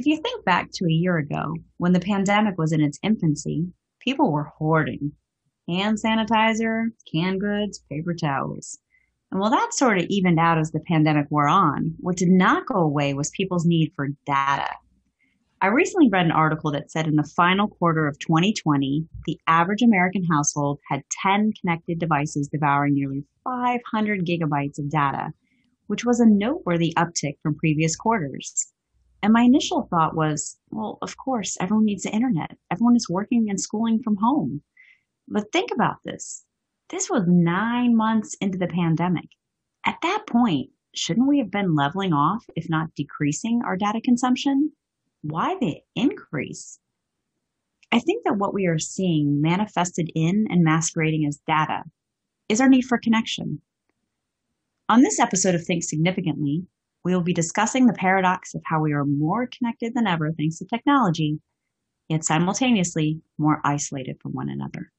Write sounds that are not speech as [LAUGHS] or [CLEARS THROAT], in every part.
If you think back to a year ago, when the pandemic was in its infancy, people were hoarding hand sanitizer, canned goods, paper towels. And while that sort of evened out as the pandemic wore on. What did not go away was people's need for data. I recently read an article that said in the final quarter of 2020, the average American household had 10 connected devices devouring nearly 500 gigabytes of data, which was a noteworthy uptick from previous quarters. And my initial thought was, well, of course, everyone needs the internet. Everyone is working and schooling from home. But think about this. This was nine months into the pandemic. At that point, shouldn't we have been leveling off, if not decreasing, our data consumption? Why the increase? I think that what we are seeing manifested in and masquerading as data is our need for connection. On this episode of Think Significantly, we will be discussing the paradox of how we are more connected than ever thanks to technology, yet simultaneously more isolated from one another.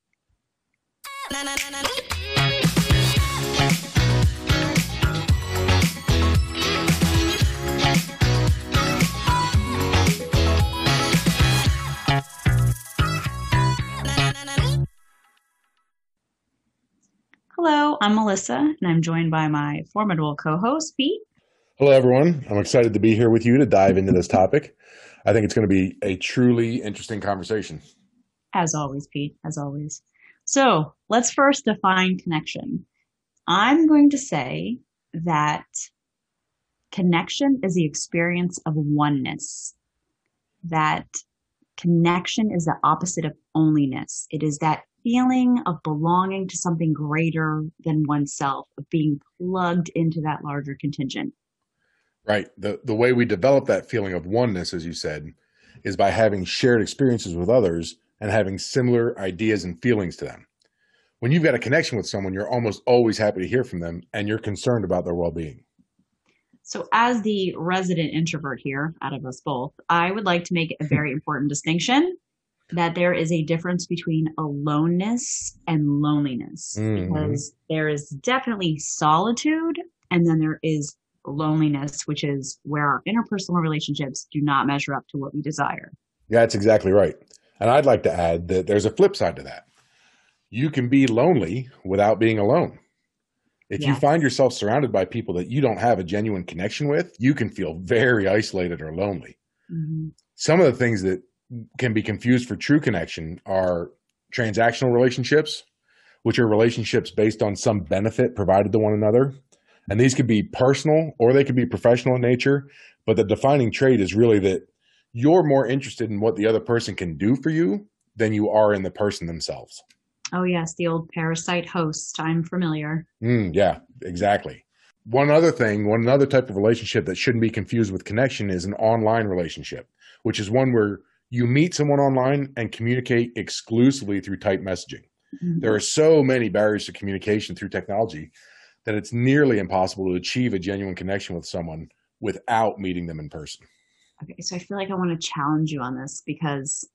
Hello, I'm Melissa, and I'm joined by my formidable co host, Pete. Hello, everyone. I'm excited to be here with you to dive into this topic. I think it's going to be a truly interesting conversation. As always, Pete, as always. So let's first define connection. I'm going to say that connection is the experience of oneness, that connection is the opposite of onlyness. It is that feeling of belonging to something greater than oneself, of being plugged into that larger contingent. Right. The the way we develop that feeling of oneness, as you said, is by having shared experiences with others and having similar ideas and feelings to them. When you've got a connection with someone, you're almost always happy to hear from them and you're concerned about their well being. So, as the resident introvert here out of us both, I would like to make a very [LAUGHS] important distinction that there is a difference between aloneness and loneliness mm-hmm. because there is definitely solitude and then there is loneliness, which is where our interpersonal relationships do not measure up to what we desire. Yeah, that's exactly right. And I'd like to add that there's a flip side to that. You can be lonely without being alone. If you find yourself surrounded by people that you don't have a genuine connection with, you can feel very isolated or lonely. Mm-hmm. Some of the things that can be confused for true connection are transactional relationships, which are relationships based on some benefit provided to one another. And these could be personal or they could be professional in nature. But the defining trait is really that you're more interested in what the other person can do for you than you are in the person themselves. Oh, yes, the old parasite host. I'm familiar. Mm, yeah, exactly. One other thing, one other type of relationship that shouldn't be confused with connection is an online relationship, which is one where you meet someone online and communicate exclusively through type messaging. Mm-hmm. There are so many barriers to communication through technology that it's nearly impossible to achieve a genuine connection with someone without meeting them in person. Okay, so I feel like I want to challenge you on this because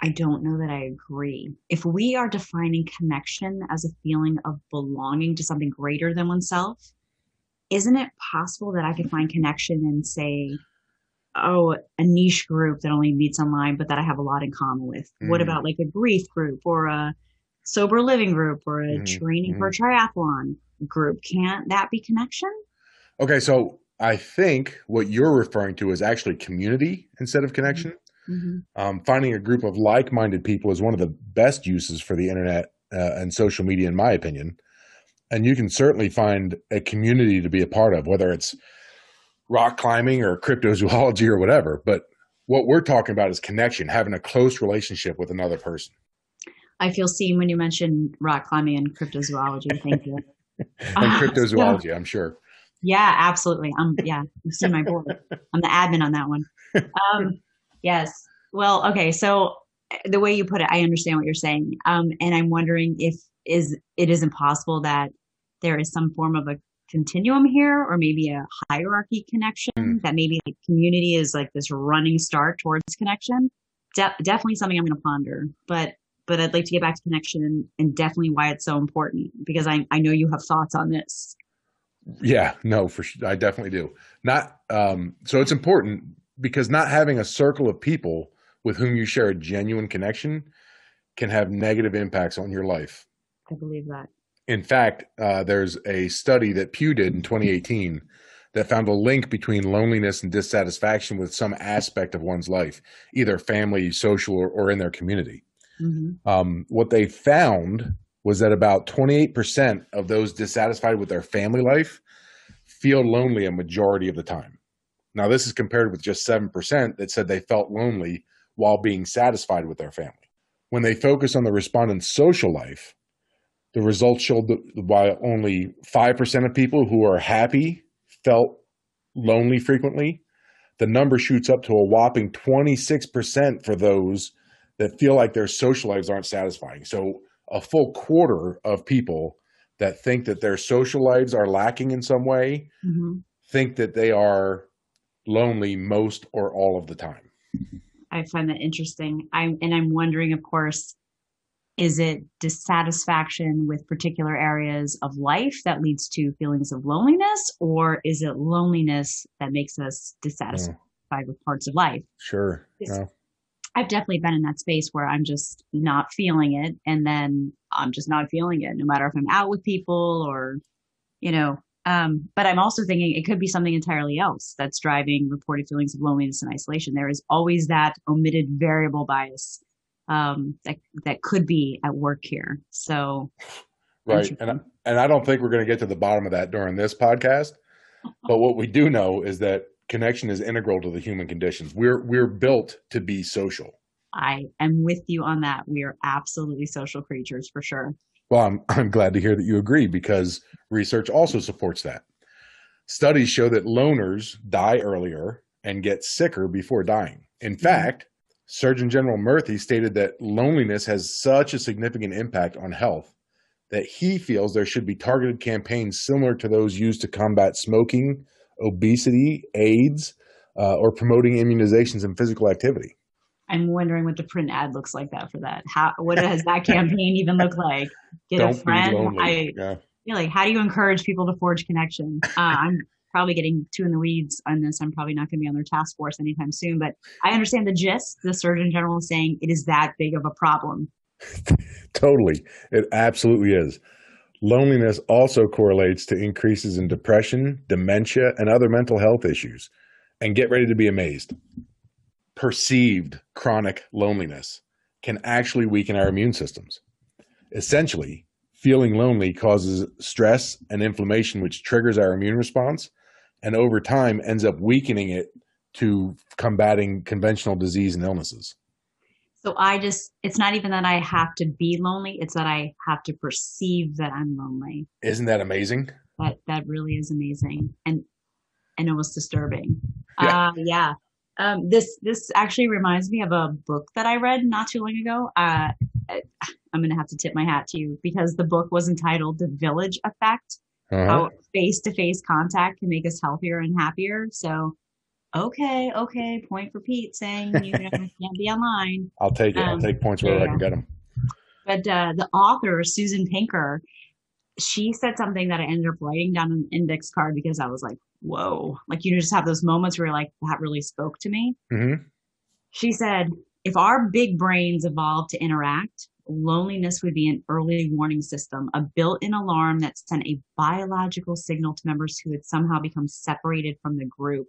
I don't know that I agree. If we are defining connection as a feeling of belonging to something greater than oneself, isn't it possible that I could find connection in, say, oh, a niche group that only meets online, but that I have a lot in common with? Mm. What about like a grief group or a sober living group or a mm-hmm. training mm-hmm. for a triathlon group? Can't that be connection? Okay, so I think what you're referring to is actually community instead of connection. Mm-hmm. Um, finding a group of like minded people is one of the best uses for the internet uh, and social media, in my opinion. And you can certainly find a community to be a part of, whether it's rock climbing or cryptozoology or whatever. But what we're talking about is connection, having a close relationship with another person. I feel seen when you mention rock climbing and cryptozoology. Thank you. [LAUGHS] [LAUGHS] and cryptozoology, I'm sure. Yeah, absolutely. I'm yeah, you've seen my board. I'm the admin on that one. Um, yes. Well, okay. So the way you put it, I understand what you're saying. Um, and I'm wondering if is it is impossible that there is some form of a continuum here or maybe a hierarchy connection mm. that maybe the community is like this running start towards connection De- definitely something i'm going to ponder but but i'd like to get back to connection and, and definitely why it's so important because I, I know you have thoughts on this yeah no for sure i definitely do not um so it's important because not having a circle of people with whom you share a genuine connection can have negative impacts on your life. I believe that. In fact, uh, there's a study that Pew did in 2018 that found a link between loneliness and dissatisfaction with some aspect of one's life, either family, social, or, or in their community. Mm-hmm. Um, what they found was that about 28% of those dissatisfied with their family life feel lonely a majority of the time. Now, this is compared with just 7% that said they felt lonely while being satisfied with their family. When they focus on the respondent's social life, the results showed that while only 5% of people who are happy felt lonely frequently, the number shoots up to a whopping 26% for those that feel like their social lives aren't satisfying. So, a full quarter of people that think that their social lives are lacking in some way mm-hmm. think that they are lonely most or all of the time. I find that interesting. I'm and I'm wondering, of course, is it dissatisfaction with particular areas of life that leads to feelings of loneliness, or is it loneliness that makes us dissatisfied yeah. with parts of life? Sure. Yeah. I've definitely been in that space where I'm just not feeling it, and then I'm just not feeling it, no matter if I'm out with people or, you know. Um, but I'm also thinking it could be something entirely else that's driving reported feelings of loneliness and isolation. There is always that omitted variable bias um, that that could be at work here. So, right, and I, and I don't think we're going to get to the bottom of that during this podcast. but what we do know is that connection is integral to the human conditions. We're we're built to be social. I am with you on that. We are absolutely social creatures for sure. Well, I'm I'm glad to hear that you agree because research also supports that. Studies show that loners die earlier and get sicker before dying. In mm-hmm. fact, Surgeon General Murthy stated that loneliness has such a significant impact on health that he feels there should be targeted campaigns similar to those used to combat smoking, obesity, AIDS, uh, or promoting immunizations and physical activity. I'm wondering what the print ad looks like that for that. How what does that campaign even look like? Get Don't a friend. I yeah. you know, like how do you encourage people to forge connections? Uh, I'm probably getting too in the weeds on this. I'm probably not going to be on their task force anytime soon, but I understand the gist. The Surgeon General is saying it is that big of a problem. [LAUGHS] totally. It absolutely is. Loneliness also correlates to increases in depression, dementia, and other mental health issues. And get ready to be amazed. Perceived chronic loneliness can actually weaken our immune systems. Essentially, feeling lonely causes stress and inflammation, which triggers our immune response and over time ends up weakening it to combating conventional disease and illnesses. So I just, it's not even that I have to be lonely, it's that I have to perceive that I'm lonely. Isn't that amazing? That, that really is amazing and, and almost disturbing. [LAUGHS] Yeah. Uh, yeah. Um, this, this actually reminds me of a book that I read not too long ago. Uh, I'm going to have to tip my hat to you because the book was entitled The Village Effect uh-huh. how face to face contact can make us healthier and happier. So, okay, okay, point for Pete saying you know, [LAUGHS] can't be online. I'll take it. Um, I'll take points wherever yeah. I can get them. But uh, the author, Susan Pinker, she said something that I ended up writing down an index card because I was like, whoa. Like you just have those moments where you're like, that really spoke to me. Mm-hmm. She said, if our big brains evolved to interact, loneliness would be an early warning system, a built in alarm that sent a biological signal to members who had somehow become separated from the group.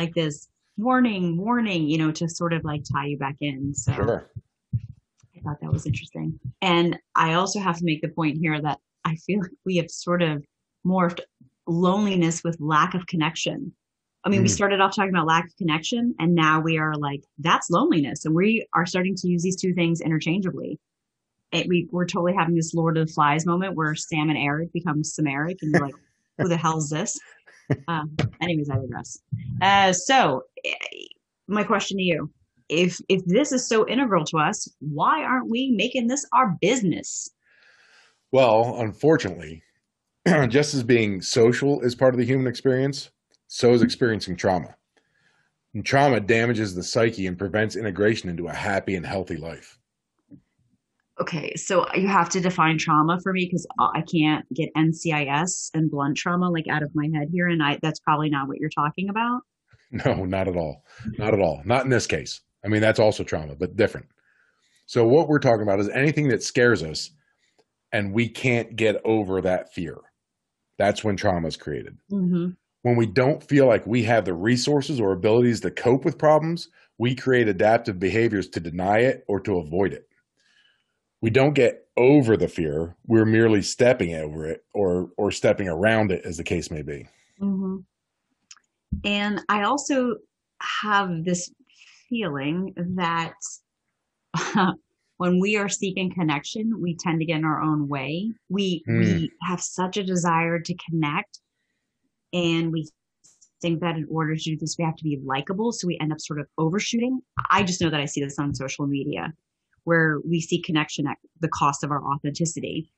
Like this warning, warning, you know, to sort of like tie you back in. So sure. I thought that was interesting. And I also have to make the point here that I feel like we have sort of morphed loneliness with lack of connection. I mean, mm. we started off talking about lack of connection, and now we are like, that's loneliness. And we are starting to use these two things interchangeably. It, we, we're totally having this Lord of the Flies moment where Sam and Eric become Samneric, and you're like, who the hell is this? Uh, anyways, I digress. Uh, so, eh, my question to you if if this is so integral to us, why aren't we making this our business? Well, unfortunately, [CLEARS THROAT] just as being social is part of the human experience, so is experiencing trauma. And trauma damages the psyche and prevents integration into a happy and healthy life. Okay, so you have to define trauma for me because I can't get NCIS and blunt trauma like out of my head here, and I that's probably not what you're talking about. [LAUGHS] No, not at all. Not at all. Not in this case. I mean, that's also trauma, but different. So, what we're talking about is anything that scares us and we can't get over that fear. That's when trauma is created. Mm-hmm. When we don't feel like we have the resources or abilities to cope with problems, we create adaptive behaviors to deny it or to avoid it. We don't get over the fear, we're merely stepping over it or, or stepping around it, as the case may be. Mm-hmm. And I also have this feeling that [LAUGHS] when we are seeking connection, we tend to get in our own way. We mm. we have such a desire to connect, and we think that in order to do this, we have to be likable. So we end up sort of overshooting. I just know that I see this on social media, where we see connection at the cost of our authenticity.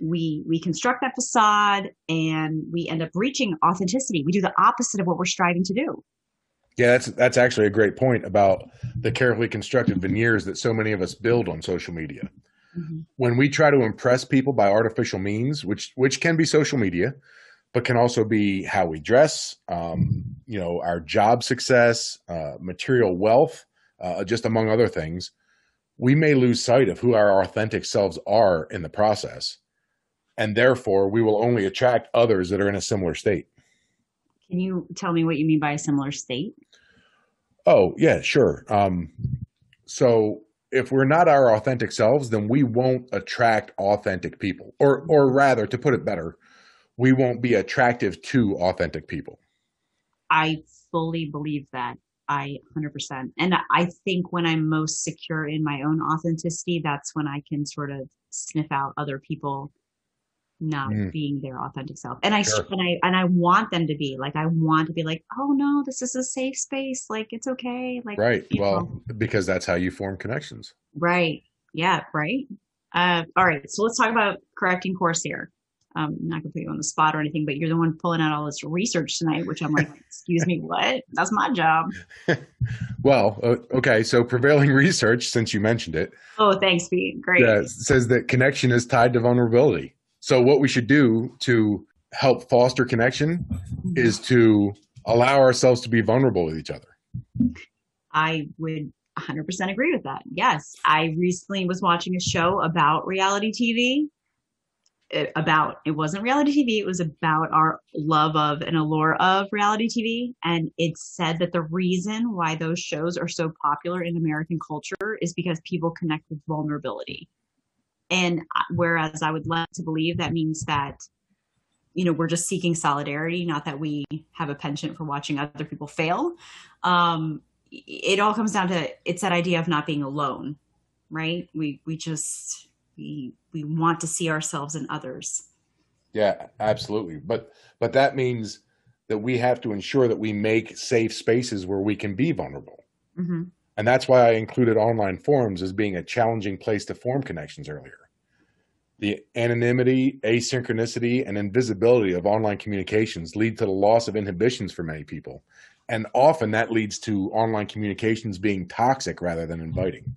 We we construct that facade, and we end up reaching authenticity. We do the opposite of what we're striving to do. Yeah, that's that's actually a great point about the carefully constructed veneers that so many of us build on social media. Mm-hmm. When we try to impress people by artificial means, which which can be social media, but can also be how we dress, um, you know, our job success, uh, material wealth, uh, just among other things, we may lose sight of who our authentic selves are in the process, and therefore we will only attract others that are in a similar state. Can you tell me what you mean by a similar state? Oh, yeah, sure. Um, so if we're not our authentic selves, then we won't attract authentic people. Or or rather, to put it better, we won't be attractive to authentic people. I fully believe that. I 100%. And I think when I'm most secure in my own authenticity, that's when I can sort of sniff out other people not mm. being their authentic self. And I sure. and I and I want them to be like I want to be like, "Oh no, this is a safe space. Like it's okay." Like Right. Well, know. because that's how you form connections. Right. Yeah, right. Uh, all right. So let's talk about correcting course here. Um, I'm not gonna put you on the spot or anything, but you're the one pulling out all this research tonight, which I'm like, [LAUGHS] excuse me, what? That's my job. [LAUGHS] well, okay. So prevailing research, since you mentioned it. Oh, thanks, Pete. Great. Yeah, says that connection is tied to vulnerability. So what we should do to help foster connection mm-hmm. is to allow ourselves to be vulnerable with each other. I would 100% agree with that. Yes. I recently was watching a show about reality TV. It, about it wasn't reality TV, it was about our love of and allure of reality TV. And it said that the reason why those shows are so popular in American culture is because people connect with vulnerability. And whereas I would love to believe that means that, you know, we're just seeking solidarity, not that we have a penchant for watching other people fail. Um, it all comes down to it's that idea of not being alone, right? We we just we we want to see ourselves in others. Yeah, absolutely. But but that means that we have to ensure that we make safe spaces where we can be vulnerable. Mm-hmm. And that's why I included online forums as being a challenging place to form connections earlier. The anonymity, asynchronicity, and invisibility of online communications lead to the loss of inhibitions for many people. And often that leads to online communications being toxic rather than inviting.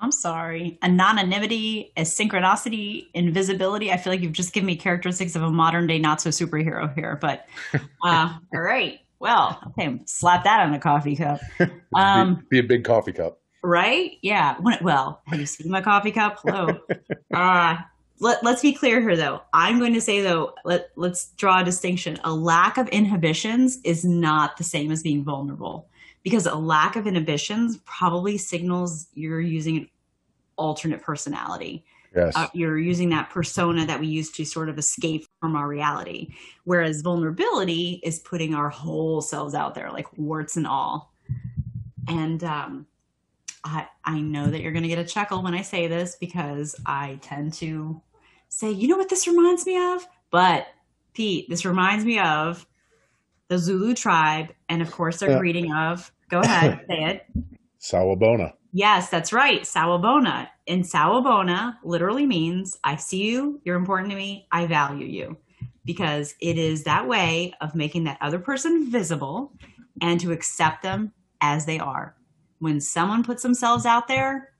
I'm sorry. Anonymity, asynchronicity, invisibility. I feel like you've just given me characteristics of a modern day not so superhero here. But [LAUGHS] uh, all right. Well, okay, slap that on a coffee cup. [LAUGHS] Um, be, be, a big coffee cup. Right? Yeah. When, well, have you seen my coffee cup? Hello. [LAUGHS] uh, let, let's be clear here, though. I'm going to say, though, let, let's draw a distinction. A lack of inhibitions is not the same as being vulnerable because a lack of inhibitions probably signals you're using an alternate personality. Yes. Uh, you're using that persona that we use to sort of escape from our reality. Whereas vulnerability is putting our whole selves out there, like warts and all. And um, I, I know that you're going to get a chuckle when I say this because I tend to say, you know what this reminds me of? But Pete, this reminds me of the Zulu tribe. And of course, they're greeting of, go ahead, [LAUGHS] say it. Sawubona. Yes, that's right. Sawubona. And Sawubona literally means I see you, you're important to me, I value you. Because it is that way of making that other person visible and to accept them as they are. When someone puts themselves out there,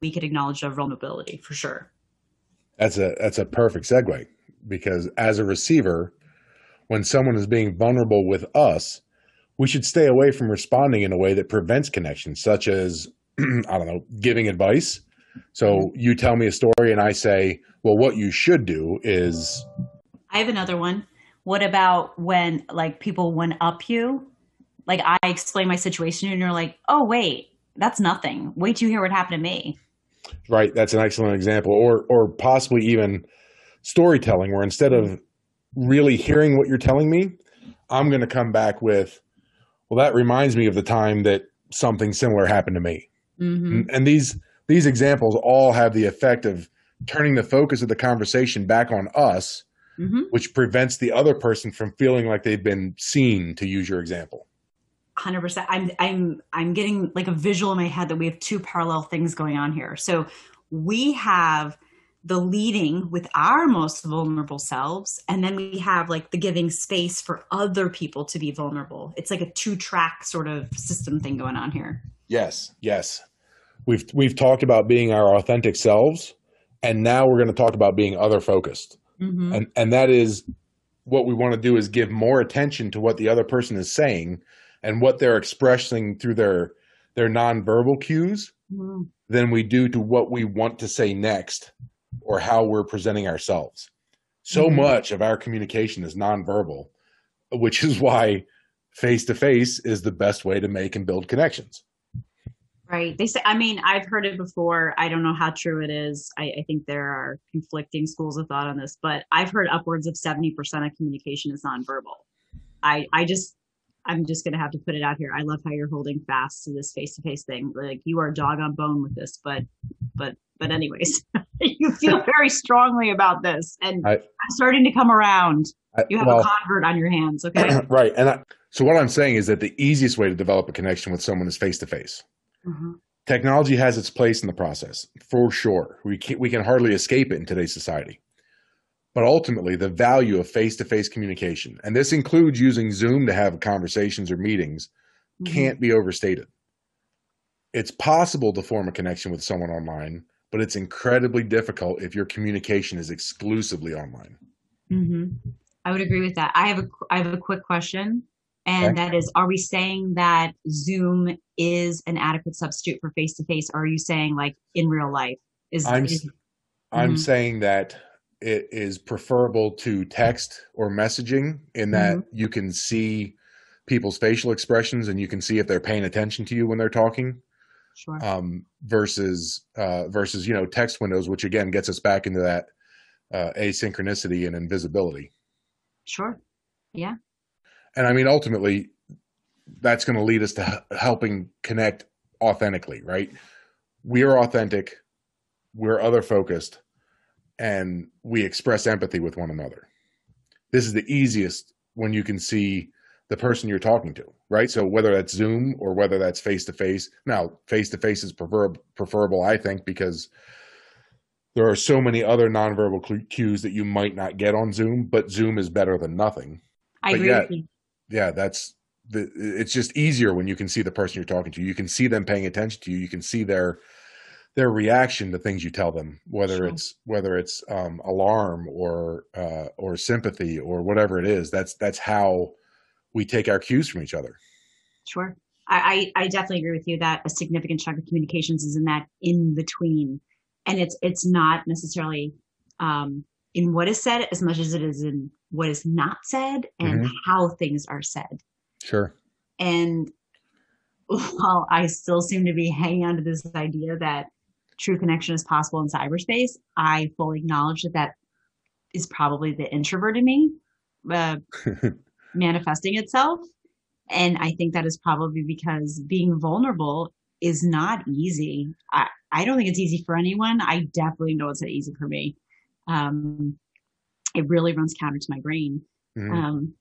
we can acknowledge their vulnerability for sure. That's a that's a perfect segue because as a receiver, when someone is being vulnerable with us, we should stay away from responding in a way that prevents connection, such as, [CLEARS THROAT] I don't know, giving advice. So mm-hmm. you tell me a story and I say, well, what you should do is. I have another one. What about when like people one up you? Like I explain my situation and you're like, oh, wait, that's nothing. Wait till you hear what happened to me. Right. That's an excellent example. Or, or possibly even storytelling where instead of really hearing what you're telling me, I'm going to come back with, well, that reminds me of the time that something similar happened to me. Mm-hmm. And these these examples all have the effect of turning the focus of the conversation back on us, mm-hmm. which prevents the other person from feeling like they've been seen. To use your example, hundred percent. I'm I'm I'm getting like a visual in my head that we have two parallel things going on here. So we have the leading with our most vulnerable selves. And then we have like the giving space for other people to be vulnerable. It's like a two track sort of system thing going on here. Yes yes. We've we've talked about being our authentic selves and now we're going to talk about being other focused mm-hmm. and and that is what we want to do is give more attention to what the other person is saying and what they're expressing through their their nonverbal cues mm-hmm. than we do to what we want to say next or how we're presenting ourselves. So mm-hmm. much of our communication is nonverbal, which is why face to face is the best way to make and build connections. Right. They say, I mean, I've heard it before. I don't know how true it is. I, I, think there are conflicting schools of thought on this, but I've heard upwards of 70% of communication is nonverbal. I, I just, I'm just going to have to put it out here. I love how you're holding fast to this face to face thing. Like you are dog on bone with this, but, but but anyways, [LAUGHS] you feel [LAUGHS] very strongly about this, and I, am starting to come around. I, you have well, a convert on your hands, okay? [CLEARS THROAT] right, and I, so what I'm saying is that the easiest way to develop a connection with someone is face to face. Technology has its place in the process, for sure. We can we can hardly escape it in today's society. But ultimately, the value of face to face communication, and this includes using Zoom to have conversations or meetings, mm-hmm. can't be overstated. It's possible to form a connection with someone online, but it's incredibly difficult if your communication is exclusively online. Mm-hmm. I would agree with that. I have a I have a quick question, and okay. that is: Are we saying that Zoom is an adequate substitute for face to face? Or are you saying like in real life? Is I'm is, I'm mm-hmm. saying that it is preferable to text or messaging in that mm-hmm. you can see people's facial expressions and you can see if they're paying attention to you when they're talking sure. um, versus uh, versus you know text windows, which again gets us back into that uh, asynchronicity and invisibility. Sure. Yeah. And I mean, ultimately, that's going to lead us to helping connect authentically, right? We are authentic, we're other focused, and we express empathy with one another. This is the easiest when you can see the person you're talking to, right? So whether that's Zoom or whether that's face to face. Now, face to face is prefer- preferable, I think, because there are so many other nonverbal cues that you might not get on Zoom, but Zoom is better than nothing. I but agree you. Yeah, that's the. It's just easier when you can see the person you're talking to. You can see them paying attention to you. You can see their their reaction to things you tell them, whether sure. it's whether it's um, alarm or uh, or sympathy or whatever it is. That's that's how we take our cues from each other. Sure. I, I definitely agree with you that a significant chunk of communications is in that in between. And it's it's not necessarily um, in what is said as much as it is in what is not said and mm-hmm. how things are said. Sure. And [LAUGHS] while I still seem to be hanging on to this idea that true connection is possible in cyberspace, I fully acknowledge that that is probably the introvert in me. Uh, [LAUGHS] manifesting itself. And I think that is probably because being vulnerable is not easy. I, I don't think it's easy for anyone. I definitely know it's not easy for me. Um, it really runs counter to my brain. Mm-hmm. Um,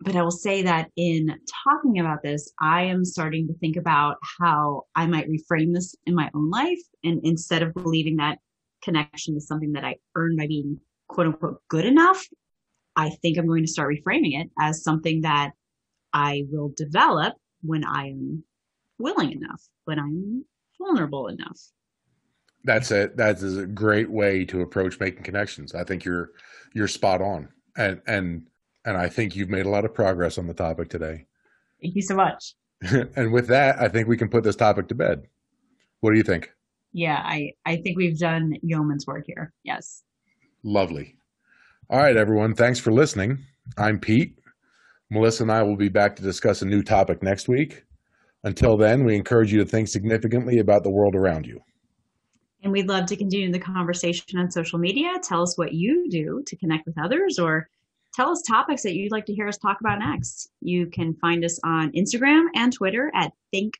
but I will say that in talking about this, I am starting to think about how I might reframe this in my own life. And instead of believing that connection is something that I earn by being quote unquote good enough, I think I'm going to start reframing it as something that I will develop when I am willing enough, when I'm vulnerable enough. That's it. That is a great way to approach making connections. I think you're you're spot on, and and and I think you've made a lot of progress on the topic today. Thank you so much. [LAUGHS] and with that, I think we can put this topic to bed. What do you think? Yeah, I, I think we've done yeoman's work here. Yes. Lovely. All right, everyone. Thanks for listening. I'm Pete. Melissa and I will be back to discuss a new topic next week. Until then, we encourage you to think significantly about the world around you. And we'd love to continue the conversation on social media. Tell us what you do to connect with others or tell us topics that you'd like to hear us talk about next. You can find us on Instagram and Twitter at Think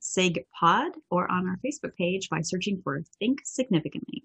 Sig Pod or on our Facebook page by searching for Think Significantly.